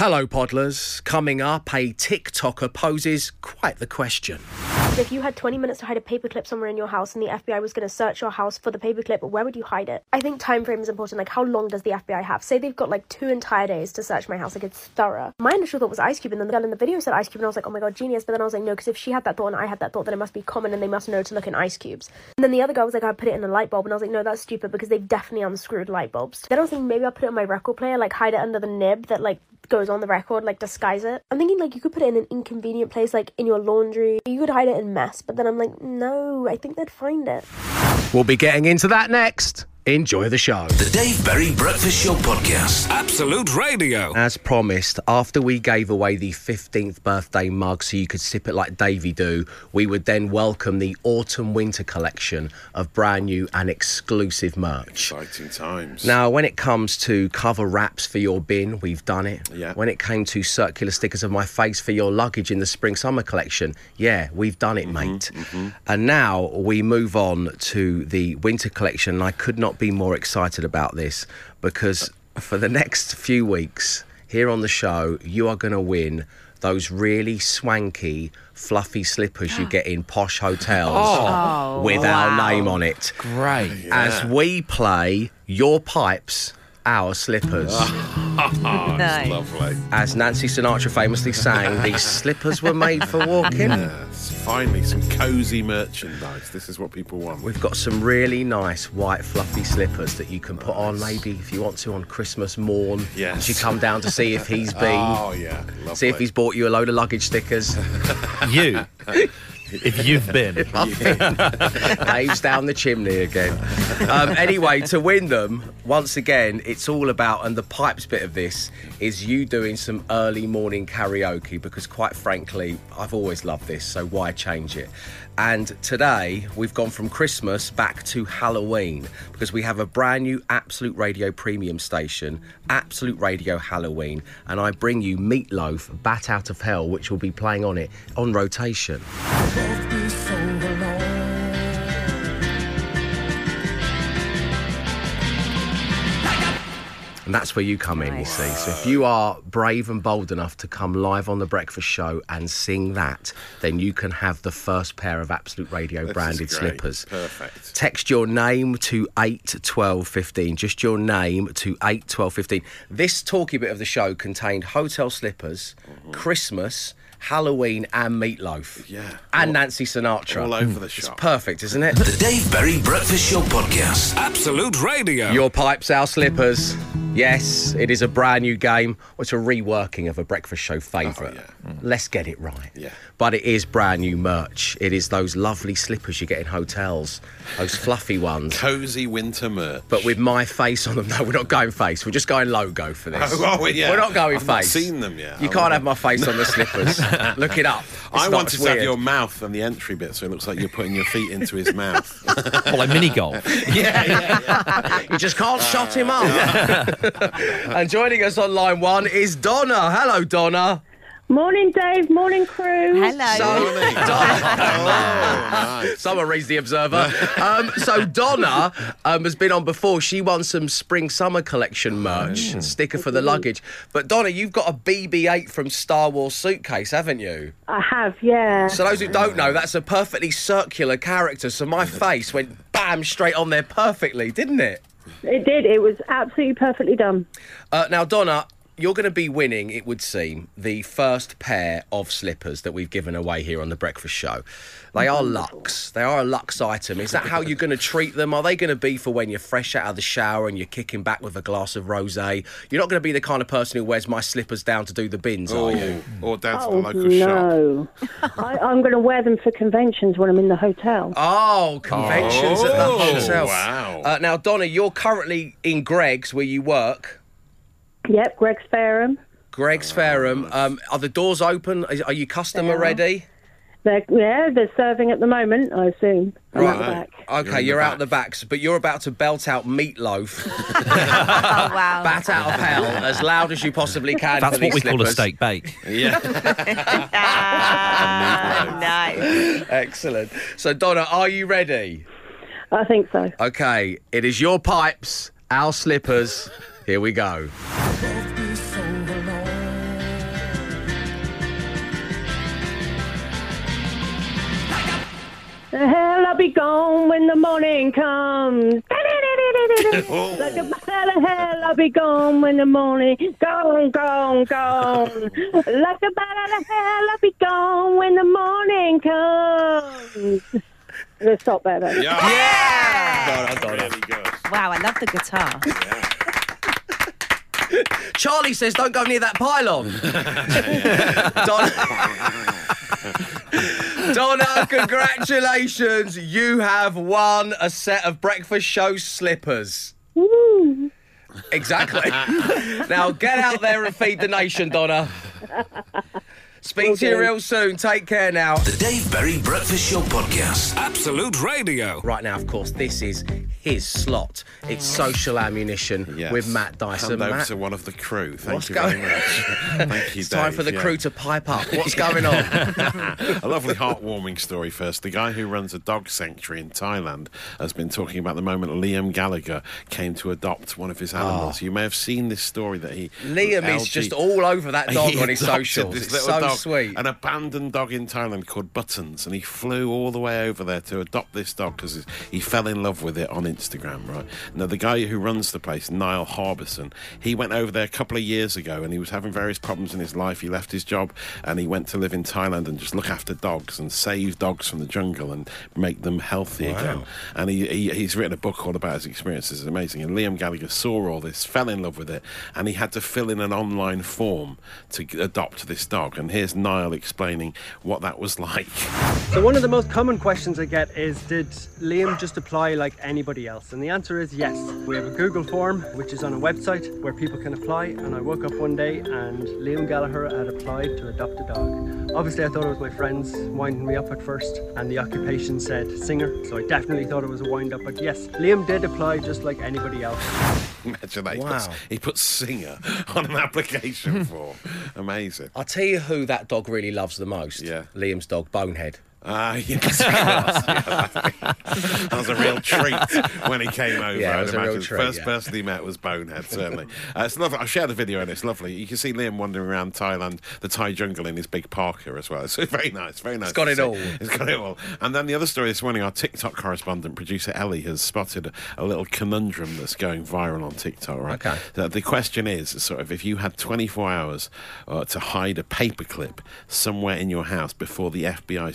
Hello, Podlers. Coming up, a TikToker poses quite the question. If you had 20 minutes to hide a paperclip somewhere in your house and the FBI was going to search your house for the paperclip, where would you hide it? I think time frame is important. Like, how long does the FBI have? Say they've got like two entire days to search my house. Like, it's thorough. My initial thought was Ice Cube, and then the girl in the video said Ice Cube, and I was like, oh my god, genius. But then I was like, no, because if she had that thought and I had that thought, then it must be common and they must know to look in ice cubes. And then the other girl was like, I put it in a light bulb, and I was like, no, that's stupid because they've definitely unscrewed light bulbs. Then I was thinking maybe I'll put it on my record player, like hide it under the nib that like goes on the record, like disguise it. I'm thinking like you could put it in an inconvenient place, like in your laundry. You could hide it in mess, but then I'm like, no, I think they'd find it. We'll be getting into that next. Enjoy the show. The Dave Berry Breakfast Show Podcast. Absolute Radio. As promised, after we gave away the 15th birthday mug so you could sip it like Davy do, we would then welcome the autumn winter collection of brand new and exclusive merch. Exciting times. Now, when it comes to cover wraps for your bin, we've done it. Yeah. When it came to circular stickers of my face for your luggage in the spring summer collection, yeah, we've done it, mm-hmm, mate. Mm-hmm. And now we move on to the winter collection. And I could not be more excited about this because for the next few weeks here on the show, you are going to win those really swanky, fluffy slippers you get in posh hotels oh. Oh, with our name on it. Great. as we play your pipes, our slippers. Oh, Nice. lovely. As Nancy Sinatra famously sang, these slippers were made for walking. Yes, finally, some cosy merchandise. This is what people want. We've got some really nice white fluffy slippers that you can put on maybe if you want to on Christmas morn. Yes. As you come down to see if he's been. Oh, yeah. Lovely. See if he's bought you a load of luggage stickers. You. If you've been. Dave's down the chimney again. Um, anyway, to win them, once again, it's all about, and the pipes bit of this is you doing some early morning karaoke because, quite frankly, I've always loved this, so why change it? And today, we've gone from Christmas back to Halloween because we have a brand new Absolute Radio premium station, Absolute Radio Halloween, and I bring you Meat Loaf, Bat Out of Hell, which will be playing on it on rotation. And that's where you come in, you see. So if you are brave and bold enough to come live on the breakfast show and sing that, then you can have the first pair of Absolute Radio This branded slippers. Perfect. Text your name to 81215. Just your name to 81215. This talky bit of the show contained hotel slippers, mm-hmm. Christmas, Halloween, and meatloaf. Yeah. And Nancy Sinatra. all over the It's shop. perfect, isn't it? The Dave Berry Breakfast Show Podcast. Absolute Radio. Your pipes, our slippers. Yes, it is a brand new game. It's a reworking of a breakfast show favourite. Oh, yeah. Mm. Mm. Let's get it right. Yeah. But it is brand new merch. It is those lovely slippers you get in hotels, those fluffy ones. Cozy winter merch. But with my face on them. No, we're not going face. We're just going logo for this. Oh, oh, yeah. We're not going I've not face. seen them yet. You I can't oh. have my face on the slippers. Look it up. It's I not- wanted it's to have your mouth and the entry bit so it looks like you're putting your feet into his mouth. Well, like mini golf. Yeah. You just can't shut him up. and joining us on line one is Donna. Hello, Donna. Morning, Dave. Morning, crew. Hello. So, oh, nice. Someone reads the Observer. Um, so Donna um, has been on before. She won some spring summer collection merch, Oh. sticker for the luggage. But Donna, you've got a BB-8 from Star Wars suitcase, haven't you? I have, yeah. So those who don't know, that's a perfectly circular character. So my face went bam straight on there perfectly, didn't it? It did. It was absolutely perfectly done. Uh, now, Donna, you're going to be winning, it would seem, the first pair of slippers that we've given away here on the Breakfast Show. They are Lux. They are a Lux item. Is that how you're going to treat them? Are they going to be for when you're fresh out of the shower and you're kicking back with a glass of rosé? You're not going to be the kind of person who wears my slippers down to do the bins, are you? Oh, or down to the Oh, local shop. no. I, I'm going to wear them for conventions when I'm in the hotel. Oh, conventions at the Oh, hotel. wow. Uh, now, Donna, you're currently in Greggs where you work. Yep, Greggs Fareham. Greggs Fareham. Um, are the doors open? Are are you customer ready? They're, yeah, they're serving at the moment, I assume. I'm at the back. Okay, You're in you're, the out the backs, but you're about to belt out meatloaf, Oh, wow. bat out of hell, as loud as you possibly can. That's for what we these call a slippers. steak bake. Yeah. Ah, nice. Excellent. So, Donna, are you ready? I think so. Okay, it is your pipes, our slippers. Here we go. The hell I'll be gone when the morning comes. Like a hell, the hell I'll be gone when the morning gone, gone, gone. like a hell, the hell I'll be gone when the morning comes. Let's stop there then. Yeah, yeah. yeah. God, really good. Wow, I love the guitar. Yeah. Charlie says, "Don't go near that pylon." Donna, Donna, congratulations! You have won a set of breakfast show slippers. Woo. Exactly. now get out there and feed the nation, Donna. Speak to you do. real soon. Take care now. The Dave Berry Breakfast Show Podcast. Absolute Radio. Right now, of course, this is his slot. It's social ammunition Yes. with Matt Dyson. Hand over Matt, to one of the crew. Thank What's you going- very much. Thank you, it's time Dave. for the Yeah. crew to pipe up. What's going on? a lovely heartwarming story first. The guy who runs a dog sanctuary in Thailand has been talking about the moment Liam Gallagher came to adopt one of his animals. You may have seen this story that he Ah. Liam is LG just all over that dog He on his adopted socials. this It's little so dog, sweet. An abandoned dog in Thailand called Buttons, and he flew all the way over there to adopt this dog because he fell in love with it on Instagram. Right now, the guy who runs the place, Niall Harbison, he went over there a couple of years ago, and he was having various problems in his life. He left his job, and he went to live in Thailand and just look after dogs and save dogs from the jungle and make them healthy again. And he, he he's written a book all about his experiences. It's amazing. And Liam Gallagher saw all this, fell in love with it, and he had to fill in an online form to adopt this dog. And here's Niall explaining what that was like. So one of the most common questions I get is, did Liam just apply like anybody else? And the answer is yes. We have a Google form, which is on a website where people can apply. And I woke up one day and Liam Gallagher had applied to adopt a dog. Obviously, I thought it was my friends winding me up at first, and the occupation said singer. So I definitely thought it was a wind up. But yes, Liam did apply just like anybody else. Imagine that. He, Wow. puts, he puts singer on an application form. Amazing. I'll tell you who that dog really loves the most. Yeah. Liam's dog, Bonehead. Ah, yes, of course. Yeah, that was a real treat when he came over. Yeah, it I'd was a real imagine. treat, First yeah. person he met was Bonehead, certainly. uh, it's lovely. I'll share the video and it's lovely. You can see Liam wandering around Thailand, the Thai jungle in his big parka as well. It's very nice, very nice. It's got it see. all. It's got it all. And then the other story this morning, our TikTok correspondent, producer Ellie, has spotted a, a little conundrum that's going viral on TikTok, right? Okay. The, the question is sort of if you had 24 hours uh, to hide a paperclip somewhere in your house before the FBI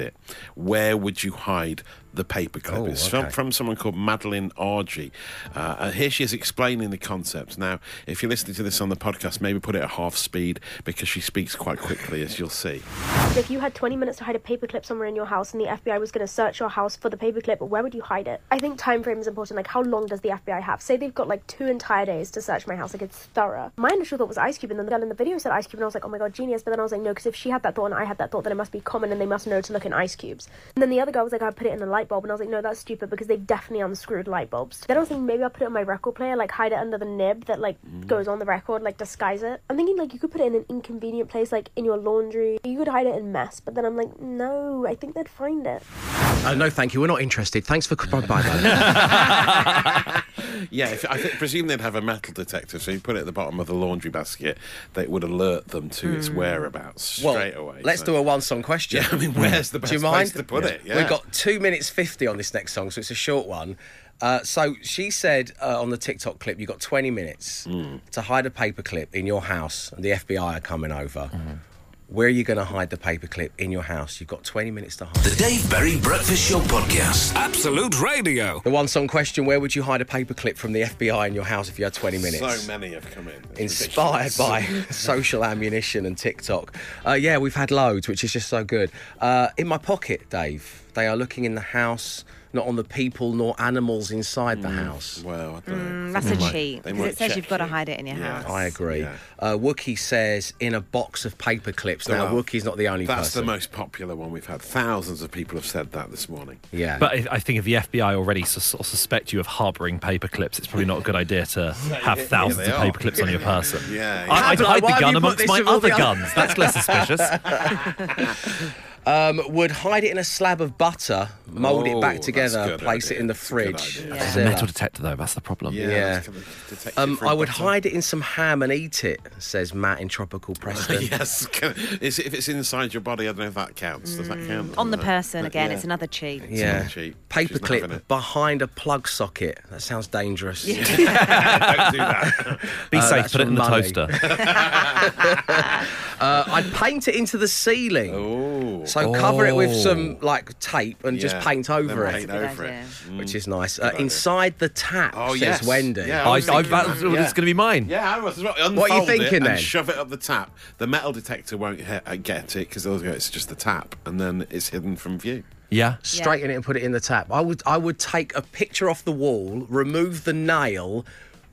it, where would you hide the paperclip? Oh, it's from, okay. from someone called Madeline Argy. Uh, here she is explaining the concept. Now, if you're listening to this on the podcast, maybe put it at half speed because she speaks quite quickly, as you'll see. If you had 20 minutes to hide a paperclip somewhere in your house and the FBI was going to search your house for the paperclip, where would you hide it? I think time frame is important. Like, how long does the FBI have? Say they've got like two entire days to search my house. Like, it's thorough. My initial thought was Ice Cube, and then the girl in the video said Ice Cube, and I was like, oh my god, genius. But then I was like, no, because if she had that thought and I had that thought, then it must be common, and they must know to look in ice cubes. And then the other guy was like, I put it in a light bulb, and I was like, no, that's stupid because they've definitely unscrewed light bulbs. Then I was thinking maybe I'll put it on my record player, like hide it under the nib that like goes on the record, like disguise it. I'm thinking like you could put it in an inconvenient place, like in your laundry. You could hide it in mess, but then I'm like, no, I think they'd find it. Uh, no, thank you. We're not interested. Thanks for. Bye bye. Yeah, if, I think, presume they'd have a metal detector, so you put it at the bottom of the laundry basket, that would alert them to its whereabouts well, straight away. let's so- do a one song question. Yeah, I mean, where's the Do best you place mind? to put it? Yeah. We've got two minutes 50 on this next song, so it's a short one. Uh, so she said uh, on the TikTok clip, you've got 20 minutes Hmm. to hide a paperclip in your house, and the FBI are coming over. Hmm. Where are you going to hide the paperclip in your house? You've got 20 minutes to hide. The Dave Berry Breakfast Show Podcast. Absolute Radio. The one song question Where would you hide a paperclip from the FBI in your house if you had 20 minutes? So many have come in. It's Inspired ridiculous. by social ammunition and TikTok. Uh, yeah, we've had loads, which is just so good. Uh, in my pocket, Dave, they are looking in the house, not on the people nor animals inside the house. Well, I don't know. That's a might- cheat because it says you've got to hide it in your Yeah. house. I agree. Yeah. Uh, Wookie says in a box of paper clips. Now, Now, Wookie's not the only person. That's person. the most popular one we've had. Thousands of people have said that this morning. Yeah. But I I think if the FBI already sus- sort of suspect you of harbouring paper clips, it's probably not a good idea to have thousands they of are. paper clips on your person. Yeah, yeah. I, I'd hide why the gun amongst my with all the other other- guns. That's less suspicious. Um, would hide it in a slab of butter, mould it Oh, back together, good place it in the That's a good fridge. idea. There's a metal detector though. That's the problem. Yeah. Yeah. that's gonna Um, I would butter. hide it in some ham and eat it, says Matt in Tropical Preston. yes. Can- is- If it's inside your body, I don't know if that counts. Does that count? Mm. On the No. person But again, yeah. it's another cheat. It's Yeah. not cheap. She's not having Paperclip behind a plug socket. That sounds dangerous. Don't do that. Be Uh, safe. Put it from in the toaster. Uh, I'd paint it into the ceiling. Oh. So cover it with Oh. some like tape and just Yeah, paint then over it, paint over idea. it. which is nice. Uh, inside the tap, Oh, says yes. Wendy. Yeah, I, was I, that's that, well, yeah. it's going to be mine. Yeah, I was as well. What are you thinking and then? Shove it up the tap. The metal detector won't he- uh, get it because they'll go, it's just the tap, and then it's hidden from view. Yeah. Straighten it and put it in the tap. I would I would take a picture off the wall, remove the nail.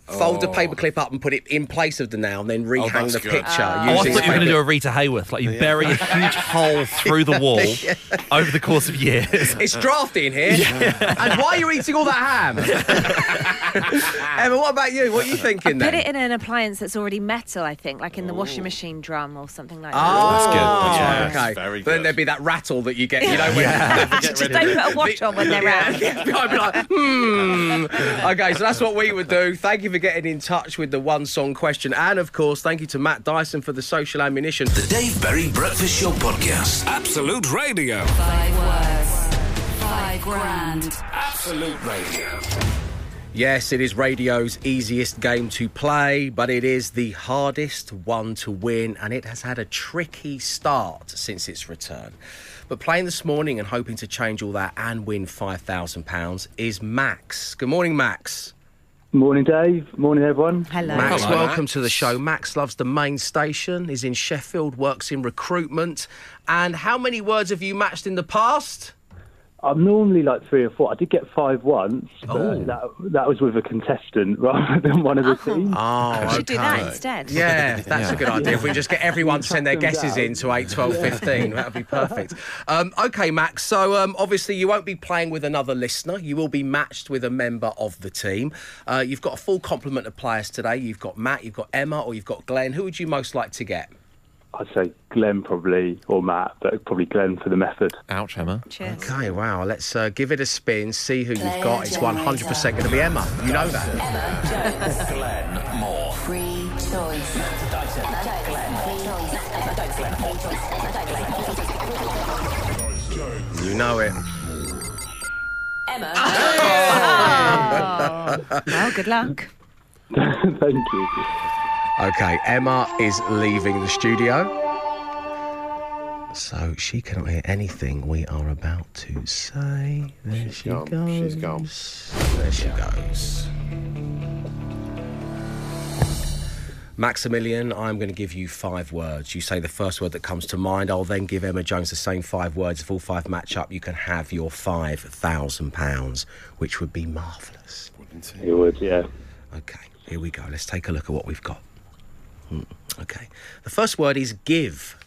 Fold the paperclip up and put it in place of the nail, and then rehang that's the good. picture. Oh, I thought you were going to do a Rita Hayworth. Like you bury a huge hole through the wall over the course of years. It's drafty in here. And why are you eating all that ham? Emma, what about you? What are you thinking then? Put it in an appliance that's already metal, I think, like in the washing machine drum or something like that. Oh, That's good, that's right. okay. Very But then good. there'd be that rattle that you get, you know, when that. Just don't put a watch on when they're out. yeah, I'd be like, hmm. Okay, so that's what we would do. Thank you for getting in touch with the one song question. And of course, thank you to Matt Dyson for the social ammunition. The Dave Berry Breakfast Show Podcast. Absolute Radio. Five words. Five grand. Absolute Radio. Yes, it is radio's easiest game to play, but it is the hardest one to win, and it has had a tricky start since its return. But playing this morning and hoping to change all that and win £5,000 is Max. Good morning, Max. Morning, Dave. Morning, everyone. Hello. Max, Hello, welcome Max. to the show. Max loves the main station, is in Sheffield, works in recruitment. And how many words have you matched in the past? I'm normally like three or four. I did get five once, but Oh. that, that was with a contestant rather than one of the teams. Oh, We should do that instead. Yeah, that's a good idea. If we just get everyone to send their guesses down. in to 8, 12, 15, that would be perfect. Um, okay, Max. So um, obviously you won't be playing with another listener. You will be matched with a member of the team. Uh, you've got a full complement of players today. You've got Matt, you've got Emma, or you've got Glenn. Who would you most like to get? I'd say Glenn probably, or Matt, but probably Glenn for the method. Ouch, Emma. Cheers. Okay, wow. Let's uh, give it a spin, see who you've got. It's 100% going to be Emma. You know that. Emma Glenn Moore. Free choice. You know it. Emma. Well, good luck. Thank you. Okay, Emma is leaving the studio. So she cannot hear anything we are about to say. There she gone. goes. She's gone. There she goes. Maximilian, I'm going to give you five words. You say the first word that comes to mind. I'll then give Emma Jones the same five words. If all five match up, you can have your £5,000, which would be marvellous. Wouldn't it? It would, yeah. Okay, here we go. Let's take a look at what we've got. Hmm, Okay. The first word is give.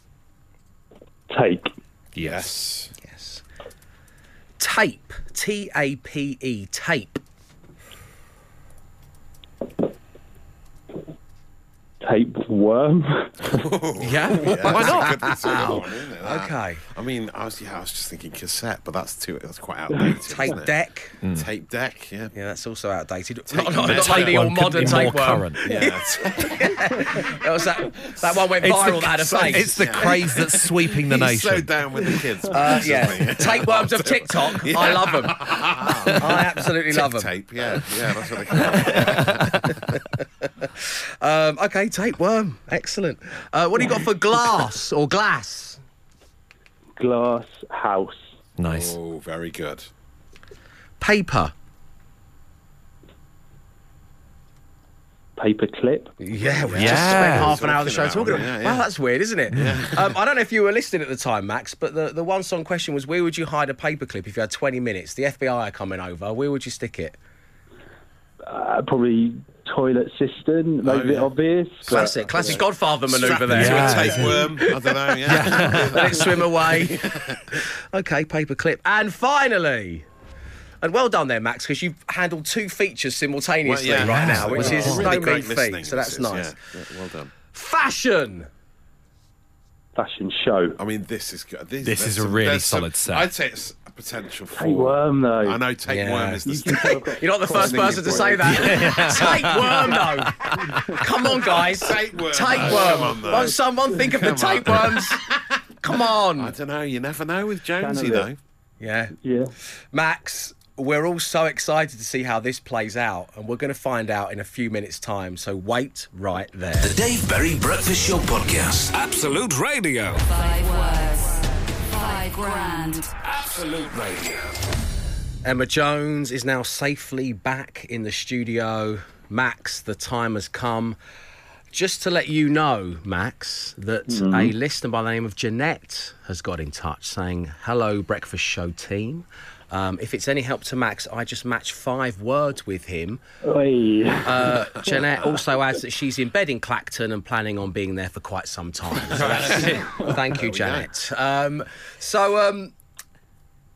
Take. Yes. Yes. Tape. T A P E. Tape. Tapeworm. Yeah. Why not? That's a good one, isn't it, that? Okay. I mean, I was yeah, I was just thinking cassette, but that's too that's quite outdated. Tape isn't it? deck. Tape deck, yeah. Yeah, that's also outdated. Tape not not, not like the One couldn't modern be more tapeworm. current. Yeah. That was that. That one went It's viral. the- that had a face. It's the craze that's sweeping the He's nation. so down with the kids. Uh, yeah, isn't he? tapeworms of TikTok. I love them. I absolutely love them. tape, yeah, yeah, that's what they call it. Um, okay, tapeworm. Excellent. Uh, what do you got for glass or glass? Glass house. Nice. Oh, very good. Paper. Paper clip. Yeah, we just Yeah. spent half an hour of the show Talking talking about about it, it. yeah, Wow, that's weird, isn't it? Um, I don't know if you were listening at the time, Max, but the, the one song question was where would you hide a paperclip if you had 20 minutes? The FBI are coming over. Where would you stick it? Uh, probably toilet cistern. Maybe oh, a bit yeah. obvious. but- Classic, classic Godfather manoeuvre there. into Yeah. a tapeworm. I don't know. Yeah. Let it swim away. okay, paperclip. And finally, and well done there, Max, because you've handled two features simultaneously Well, yeah. right now, which Well, is really no great mean feat. So that's is, nice. yeah. Yeah, well done. Fashion. fashion show. I mean, this is good. This, This is a really some- solid set. I'd say it's a potential for. Tapeworm, though. I know tapeworm Yeah. is the. You can tell I've got You're not the first person to singing say voice. take worm though. Come on, guys. Take worm. Come on, though. Won't someone think of the take worms? Come on. I don't know. You never know with Jonesy though. Yeah. Yeah. Max, we're all so excited to see how this plays out, and we're going to find out in a few minutes' time. So wait right there. The Dave Berry Breakfast Show Podcast. Absolute Radio. Five words. Five grand. Absolute Radio. Emma Jones is now safely back in the studio. Max, the time has come. Just to let you know, Max, that mm-hmm. a listener by the name of Jeanette has got in touch saying, Hello, Breakfast Show team. Um, if it's any help to Max, I just match five words with him. Oi. Uh, Jeanette also adds that she's in bed in Clacton and planning on being there for quite some time. So that's, thank you, Janet. Um, so um,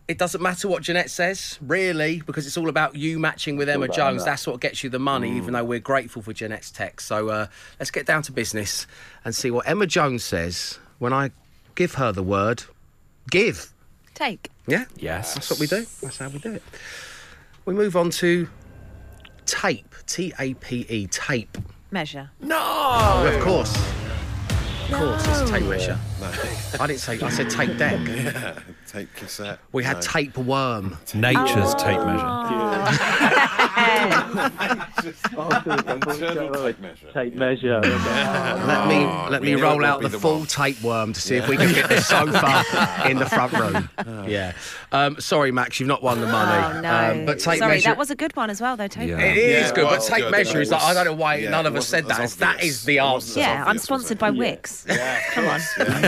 it doesn't matter what Jeanette says, really, because it's all about you matching with Emma Jones. Emma. That's what gets you the money, even though we're grateful for Jeanette's text. So uh, let's get down to business and see what Emma Jones says when I give her the word give. Take. Yeah? Yes. That's what we do. That's how we do it. We move on to tape. T A P E, tape. Measure. Oh, of course. Of course, it's tape measure. I didn't say, I said tape deck. Yeah. Tape cassette. We had No. tape worm. Nature's tape measure. Internal tape measure. Tape measure. Let me let we me roll out the the full one. tapeworm to see if we can get the sofa in the front room. Yeah. Um, sorry, Max, you've not won the money. Oh no! Um, but tape Sorry, measure. that was a good one as well, though. Tape. Yeah. It is Yeah, good, well, but tape good. measure is like I don't know why yeah, none of us said that. as It's- That obvious. is the answer. Yeah, I'm sponsored by Wix. Yeah, Come on.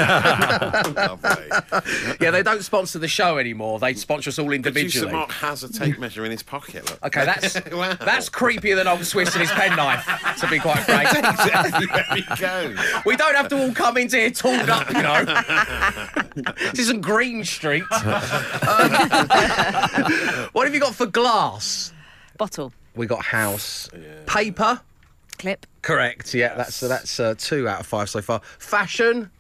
On. Lovely. Yeah, they don't sponsor the show anymore. They sponsor us all Producer individually. Mark has a tape measure in his pocket. Look. Okay, that's Wow. that's creepier than old Swiss and his penknife. To be quite frank, there we go. we don't have to all come into here tooled up, you know. this isn't Green Street. Uh, what have you got for glass? Bottle. We got house, paper. Clip. Correct. Yeah, that's so that's uh, two out of five so far. Fashion.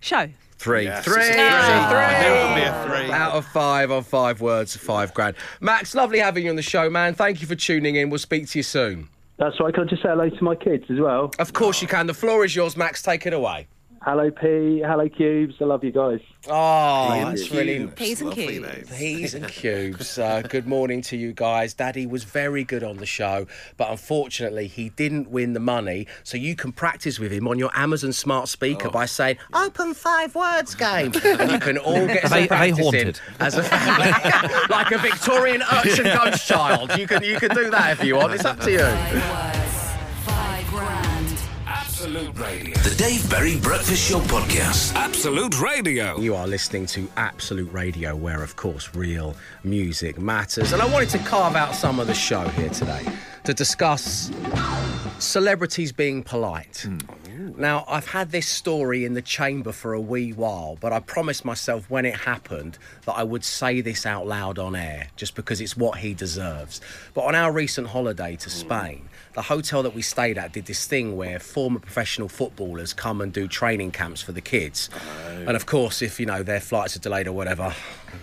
Show. Three. Yes, three. it's a three. three. I knew it would be a three. Out of five on five words, five grand. Max, lovely having you on the show, man. Thank you for tuning in. We'll speak to you soon. That's right. Can I just say hello to my kids as well? Of course you can. The floor is yours, Max. Take it away. Hello, P. Hello, Cubes. I love you guys. Oh, Peas that's really cubes. Peas and Lovely cubes. names. Peas and cubes. Uh, good morning to you guys. Daddy was very good on the show, but unfortunately, he didn't win the money. So you can practice with him on your Amazon smart speaker by saying "Open five words game," and you can all get Are some they- they practice in haunted? as a family, like a Victorian urchin ghost child. You can you can do that if you want. It's up to you. Absolute Radio. The Dave Berry Breakfast Show Podcast. Absolute Radio. You are listening to Absolute Radio, where, of course, real music matters. And I wanted to carve out some of the show here today to discuss celebrities being polite. Hmm. Now, I've had this story in the chamber for a wee while, but I promised myself when it happened that I would say this out loud on air, just because it's what he deserves. But on our recent holiday to hmm. Spain, the hotel that we stayed at did this thing where former professional footballers come and do training camps for the kids. And of course, if you know their flights are delayed or whatever,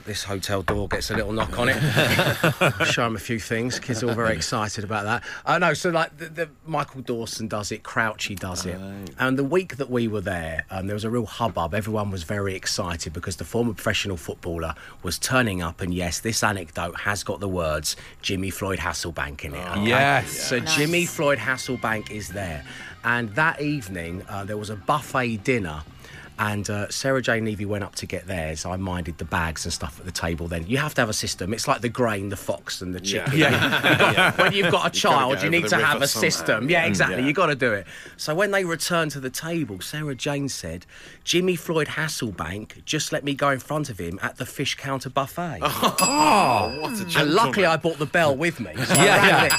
this hotel door gets a little knock on it. Show them a few things. Kids are all very excited about that. I know. So like, the, the Michael Dawson does it, Crouchy does it, and the week that we were there, um, there was a real hubbub. Everyone was very excited because the former professional footballer was turning up, and yes, this anecdote has got the words Jimmy Floyd Hasselbaink in it. okay? Yes. So Jimmy Floyd Hasselbaink is there, and that evening uh, there was a buffet dinner. And uh, Sarah Jane Levy went up to get theirs. I minded the bags and stuff at the table. Then you have to have a system. It's like the grain, the fox, and the chicken. Yeah. when you've got a child, get you need to have a system. Yeah, Mm, exactly. yeah. You got to do it. So when they returned to the table, Sarah Jane said, "Jimmy Floyd Hasselbaink just let me go in front of him at the fish counter buffet." Oh, what a and luckily. I brought the bell with me. So Yeah, yeah.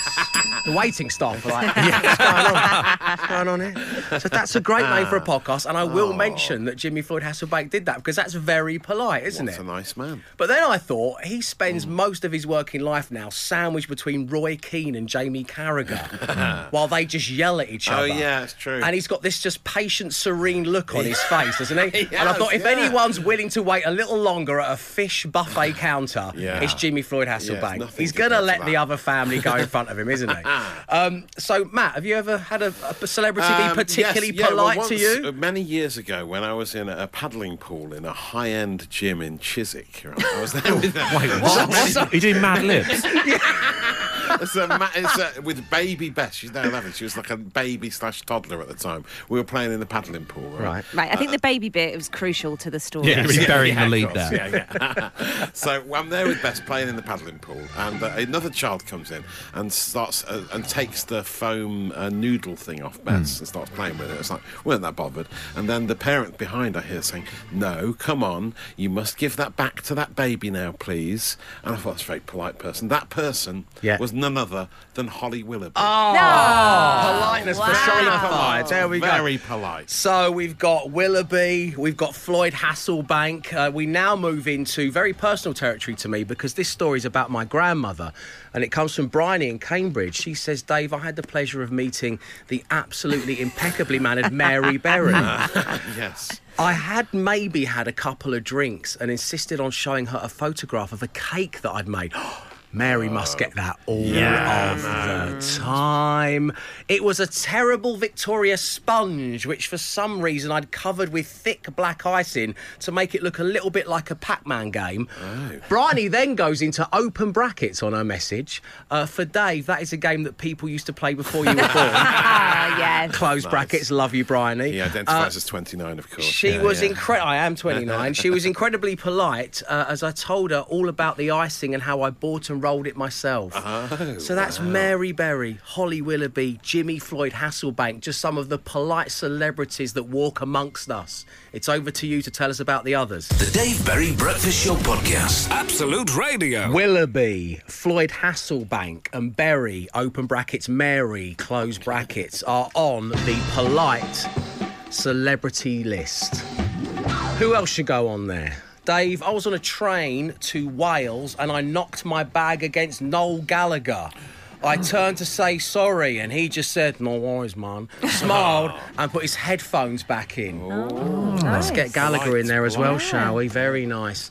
the waiting staff are like, what's going on? What's going on here? So that's a great name for a podcast, and I will mention that Jimmy Floyd Hasselbaink did that because that's very polite, isn't it? a nice man. But then I thought he spends most of his working life now sandwiched between Roy Keane and Jamie Carragher while they just yell at each other. Oh, yeah, it's true. And he's got this just patient, serene look on his face, doesn't he? He and I thought if yeah. anyone's willing to wait a little longer at a fish buffet counter, Yeah. it's Jimmy Floyd Yeah, Hasselbaink. he's going to let the other family go in front of him, isn't he? um, so, Matt, have you ever had a, a celebrity Um, be particularly yes, yeah, well, polite to you? uh, many years ago, when I was in a paddling pool in a high-end gym in Chiswick, right, I was there with Wait, what? Are you doing Mad Libs? it's a, ma- it's a, with baby Bess. She's now 11. She was like a baby slash toddler at the time. We were playing in the paddling pool, right? Right. Right, I think the baby bit was crucial to the story. Yeah, he's burying Yeah, the lead there. Yeah, yeah. so I'm there with Bess playing in the paddling pool, and uh, another child comes in and starts uh, and takes the foam uh, noodle thing off Bess and starts playing with it. It's like we weren't that bothered. And then the parent behind I hear saying, "No, come on, you must give that back to that baby now, please." And I thought that's a very polite person. That person Yeah. was none other than Holly Willoughby. Oh, no. politeness wow. personified. There we go. Very polite. So we've got Willoughby, we've got Floyd Hasselbaink. Uh, we now move into very personal territory to me because this story is about my grandmother and it comes from Bryony in Cambridge. She says, Dave, I had the pleasure of meeting the absolutely impeccably mannered Mary Berry. yes. I had maybe had a couple of drinks and insisted on showing her a photograph of a cake that I'd made. Mary must get that all of the time. It was a terrible Victoria sponge, which for some reason I'd covered with thick black icing to make it look a little bit like a Pac Man game. Bryony then goes into open brackets on her message. Uh, for Dave, that is a game that people used to play before you were born. Ah, yes. Close brackets, love you, Bryony. He identifies as 29, of course. She Yeah, was yeah. incredible. I am 29. she was incredibly polite uh, as I told her all about the icing and how I bought and rolled it myself. Oh, so that's Mary Berry, Holly Willoughby, Jimmy Floyd Hasselbaink, just some of the polite celebrities that walk amongst us. It's over to you to tell us about the others. The Dave Berry Breakfast Show Podcast. Absolute Radio. Willoughby, Floyd Hasselbaink, and Berry, open brackets, Mary, close brackets, are on the polite celebrity list. Who else should go on there? Dave, I was on a train to Wales and I knocked my bag against Noel Gallagher. I oh. turned to say sorry and he just said, No worries, man. Smiled and put his headphones back in. Oh. Let's get Gallagher in there as well, shall we? Very nice.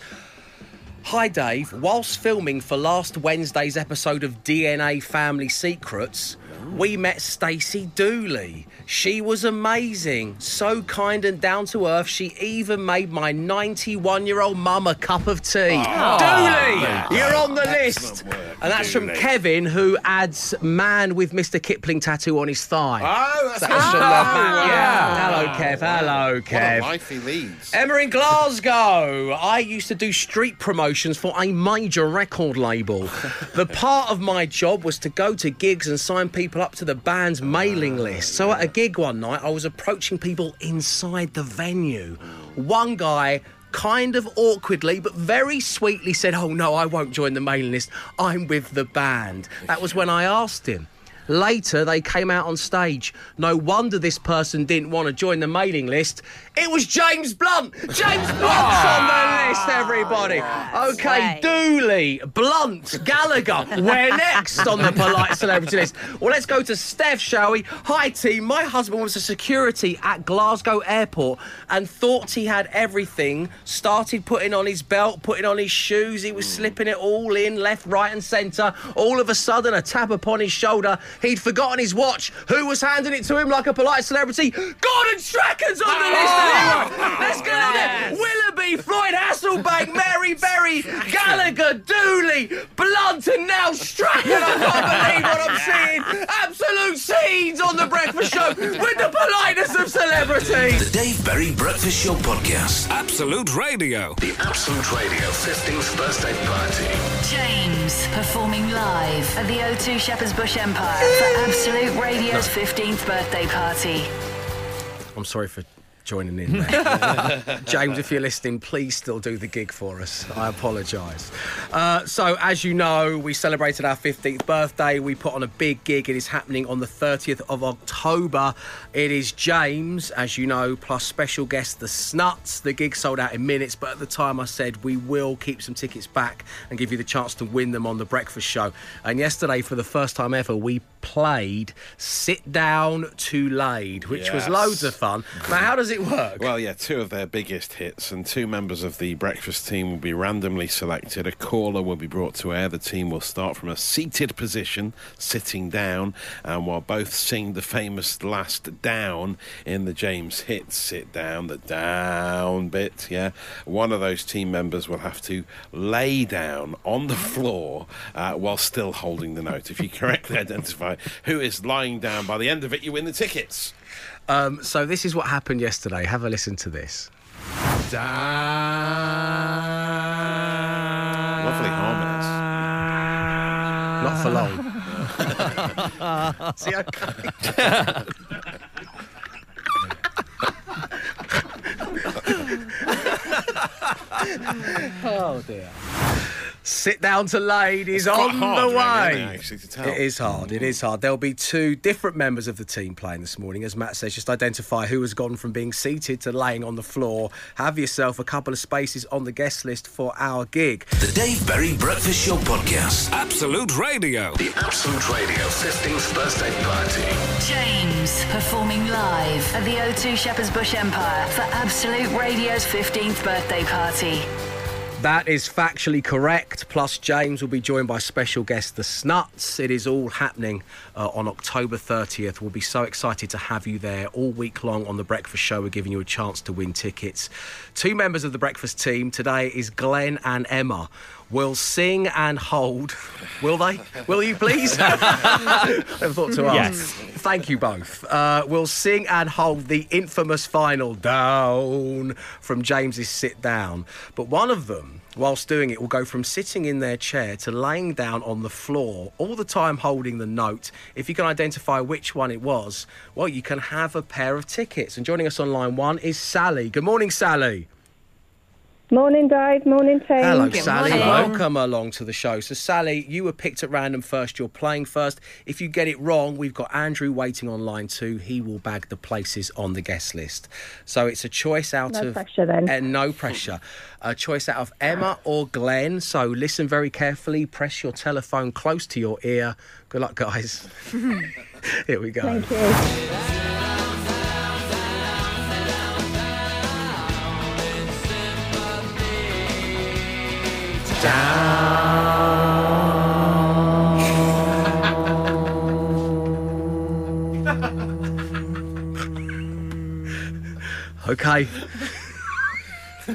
Hi, Dave. Whilst filming for last Wednesday's episode of DNA Family Secrets, we met Stacey Dooley. She was amazing, so kind and down to earth. She even made my 91 year old mum a cup of tea. Dooley, you're on the list. Work, And that's from Kevin, who adds man with Mr. Kipling tattoo on his thigh. Oh, that's from awesome. Ah. man. wow. Yeah. Ah. Hello, Kev. Hello, What Kev. a life he leads. Emma in Glasgow. I used to do street promotions for a major record label. the part of my job was to go to gigs and sign people up to the band's mailing list. So at a gig one night, I was approaching people inside the venue. One guy kind of awkwardly but very sweetly said, Oh no, I won't join the mailing list. I'm with the band. That was when I asked him. Later, they came out on stage. No wonder this person didn't want to join the mailing list. It was James Blunt. James Blunt's on the ah. list, everybody. Okay, Dooley, Blunt, Gallagher. We're next on the polite celebrity list. Well, let's go to Steph, shall we? Hi, team. My husband was a security at Glasgow Airport and thought he had everything. Started putting on his belt, putting on his shoes. He was slipping it all in, left, right, and centre. All of a sudden, a tap upon his shoulder. He'd forgotten his watch. Who was handing it to him like a polite celebrity? Gordon Strachan's on the list. everyone. Oh. Let's get on there. Willoughby, Floyd Hasselbaink, Mary Berry, Gallagher, Dooley, Blunt, and now Strachan. I can't believe what I'm seeing. Absolute scenes on the breakfast show with the politeness of celebrities. The Dave Berry Breakfast Show Podcast. Absolute Radio. The Absolute Radio 15th birthday party. James performing live at the O2 Shepherd's Bush Empire for Absolute Radio's 15th birthday party. I'm sorry for joining in there. James, if you're listening, please still do the gig for us. I apologise. Uh, so, as you know, we celebrated our 15th birthday. We put on a big gig. It is happening on the 30th of October. It is James, as you know, plus special guest The Snuts. The gig sold out in minutes, but at the time I said we will keep some tickets back and give you the chance to win them on the breakfast show. And yesterday, for the first time ever, we played Sit Down to Laid, which was loads of fun. Now, how does it work? Well, yeah, two of their biggest hits, and two members of the breakfast team will be randomly selected. A caller will be brought to air. The team will start from a seated position, sitting down, and while both sing the famous last down in the James hit, sit down, the down bit, yeah, one of those team members will have to lay down on the floor uh, while still holding the note. If you correctly identify who is lying down by the end of it, you win the tickets. Um, so this is what happened yesterday. Have a listen to this. Lovely harmonies. Not for long. See, okay. oh dear. Sit down to laid is It's on hard, the way. isn't actually, to tell? It is hard. It is hard. There'll be two different members of the team playing this morning. As Matt says, just identify who has gone from being seated to laying on the floor. Have yourself a couple of spaces on the guest list for our gig. The Dave Berry Breakfast Show Podcast. Absolute Radio. The Absolute Radio 15th birthday party. James performing live at the O2 Shepherd's Bush Empire for Absolute Radio's 15th birthday party. That is factually correct. Plus, James will be joined by special guest The Snuts. It is all happening uh, on October 30th. We'll be so excited to have you there all week long on The Breakfast Show. We're giving you a chance to win tickets. Two members of the breakfast team today is Glenn and Emma. Will sing and hold. Will they? Will you please? Never thought to ask. Yes. Thank you both. Uh, we'll sing and hold the infamous final down from James's sit down. But one of them, whilst doing it, will go from sitting in their chair to laying down on the floor, all the time holding the note. If you can identify which one it was, well, you can have a pair of tickets. And joining us on line one is Sally. Good morning, Sally. Morning, Dave. Morning, team. Hello, Good Sally. morning. Welcome along to the show. So, Sally, you were picked at random first. You're playing first. If you get it wrong, we've got Andrew waiting on line two. He will bag the places on the guest list. So, it's a choice out No of. pressure then. Uh, no pressure. A choice out of Emma or Glenn. So, listen very carefully. Press your telephone close to your ear. Good luck, guys. Here we go. Thank you. Okay.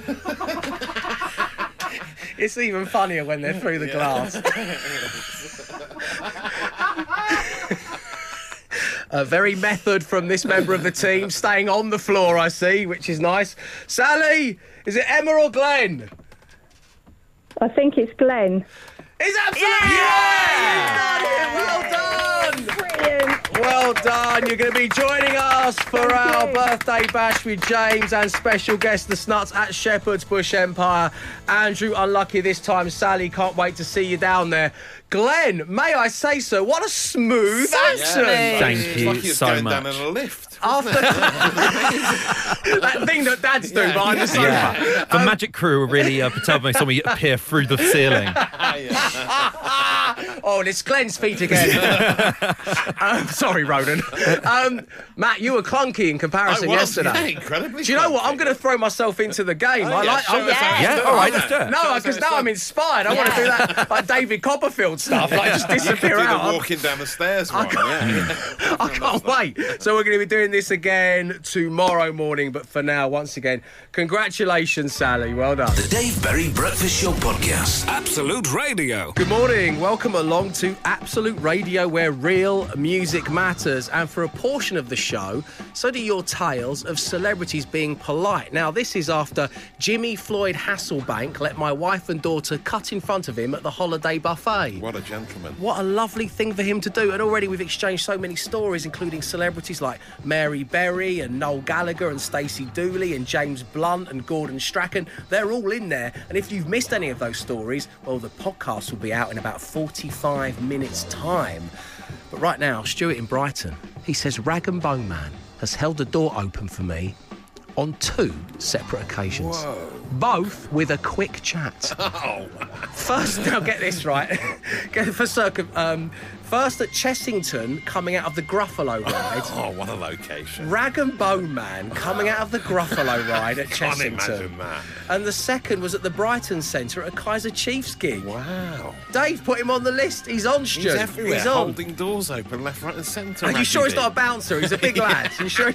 it's even funnier when they're through the glass. A very method from this member of the team, staying on the floor, I see, which is nice. Sally, is it Emma or Glenn? I think it's Glenn. It's absolutely yeah! You've it! Well done! Brilliant. Well done. You're going to be joining us for our you. birthday bash with James and special guest The Snuts at Shepherd's Bush Empire. Andrew, unlucky this time. Sally, can't wait to see you down there. Glenn, may I say so? What a smooth accent. Thank It's you like he was so going much. Down in a lift. After that thing that dads do behind the sofa. Yeah. The magic crew were really uh, perturbed when they saw me appear through the ceiling. oh, and it's Glenn's feet again. um, sorry, Ronan. Um, Matt, you were clunky in comparison I was, yesterday. yeah, incredibly Do you know what? I'm going to throw myself into the game. I Oh, yeah, like. show I'm gonna, us how it's Yeah, all right, let's do it. No, because now it's I'm inspired. I want to do that like David Copperfield stuff, like just You could disappear do the out. walking down the stairs one. Yeah. I can't wait. So we're going to be doing this again tomorrow morning. But for now, once again, congratulations, Sally. Well done. The Dave Berry Breakfast Show Podcast. Absolute Radio. Good morning. Welcome along to Absolute Radio, where real music matters. And for a portion of the show, so do your tales of celebrities being polite. Now, this is after Jimmy Floyd Hasselbaink let my wife and daughter cut in front of him at the holiday buffet. What a gentleman. What a lovely thing for him to do. And already we've exchanged so many stories, including celebrities like Mel Mary Berry and Noel Gallagher and Stacey Dooley and James Blunt and Gordon Strachan. They're all in there. And if you've missed any of those stories, well, the podcast will be out in about 45 minutes' time. But right now, Stuart in Brighton, he says Rag and Bone Man has held the door open for me on two separate occasions. Whoa. Both with a quick chat. Oh. First, now get this right. Get- for circum, um, first at Chessington, coming out of the Gruffalo ride. Oh, what a location. Rag and Bone Man coming out of the Gruffalo ride at Can't Chessington. imagine that. And the second was at the Brighton Centre at a Kaiser Chiefs gig. Wow. Dave put him on the list. He's on, Stu. He's everywhere, He's on. holding doors open left, right, and centre. Are you sure he's not a bouncer? He's a big lad. You sure?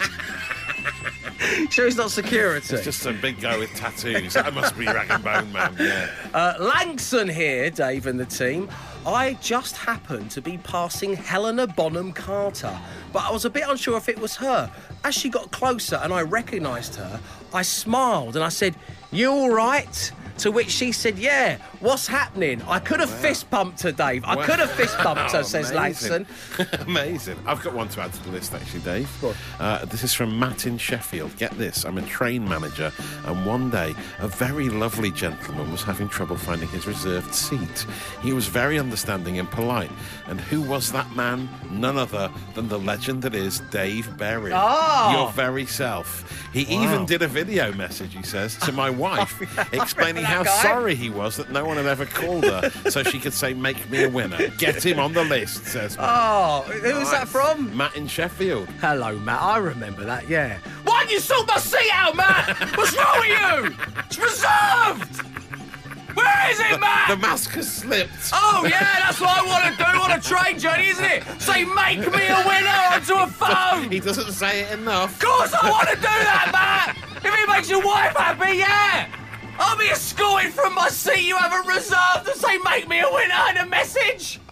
sure he's not security? It's just a big guy with tattoos. that must be Rag and Bone Man. Yeah. Uh, Langson here, Dave and the team. I just happened to be passing Helena Bonham Carter, but I was a bit unsure if it was her. As she got closer and I recognised her, I smiled and I said, You all right? To which she said, Yeah, what's happening? I could have fist bumped her, Dave. I Wow. could have fist bumped her, says Amazing. Amazing. I've got one to add to the list, actually, Dave. Uh, this is from Matt in Sheffield. Get this I'm a train manager, and one day a very lovely gentleman was having trouble finding his reserved seat. He was very understanding and polite. And who was that man? None other than the legend that is Dave Berry. Oh. Your very self. He Wow. even did a video message, he says, to my wife, explaining how guy. sorry he was that no one had ever called her so she could say, Make me a winner. Get him on the list, says Matt. Oh, who was that from? Matt in Sheffield. Hello, Matt. I remember that, yeah. Why didn't you sort my seat out, Matt? What's wrong with you? It's reserved! Where is it, Matt? The mask has slipped. Oh, yeah, that's what I want to do on a train journey, isn't it? Say, make me a winner onto a phone! He doesn't say it enough. Of course I want to do that, Matt! If it makes your wife happy, yeah! I'll be escorted from my seat you haven't reserved and say, make me a winner and a message!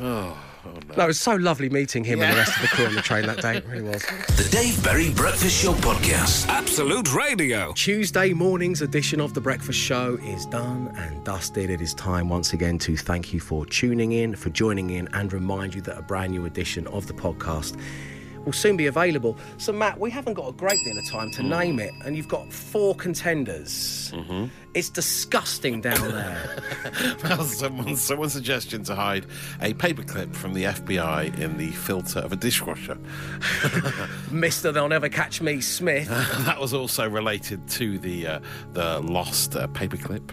Oh, oh, No, it was so lovely meeting him and the rest of the crew on the train that day. It really was. The Dave Berry Breakfast Show Podcast. Absolute Radio. Tuesday morning's edition of The Breakfast Show is done and dusted. It is time once again to thank you for tuning in, for joining in, and remind you that a brand new edition of the podcast will soon be available. So, Matt, we haven't got a great deal of time to name it, and you've got four contenders. It's disgusting down there. Well, someone, someone's suggestion to hide a paperclip from the FBI in the filter of a dishwasher. Mr. They'll Never Catch Me Smith. that was also related to the uh, the lost uh, paperclip.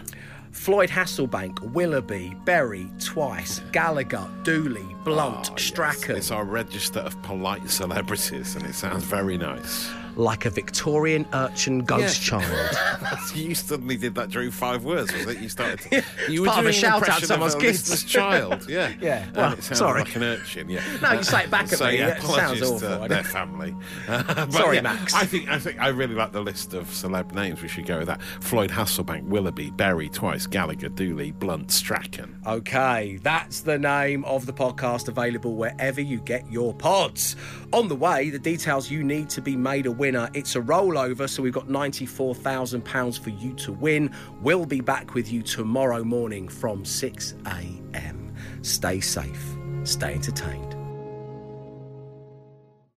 Floyd Hasselbaink, Willoughby, Berry, Twice, Gallagher, Dooley, Blunt, Oh, ah, yes. Strachan. It's our register of polite celebrities, and it sounds very nice. Like a Victorian urchin ghost Yeah. child. you suddenly did that during five words, was it? You started. To, you part of a to impression someone's kids. child, yeah, Yeah, well, it sorry. like an urchin, yeah. No, you say it back at so, me, Yeah, it sounds awful, to their family. Uh, Sorry, yeah, Max. I think I think I really like the list of celeb names. We should go with that: Floyd Hasselbaink, Willoughby, Berry, Twice, Gallagher, Dooley, Blunt, Strachan. Okay, that's the name of the podcast available wherever you get your pods. On the way, the details you need to be made a winner. It's a rollover, so we've got £94,000 for you to win. We'll be back with you tomorrow morning from 6 a.m. Stay safe, stay entertained.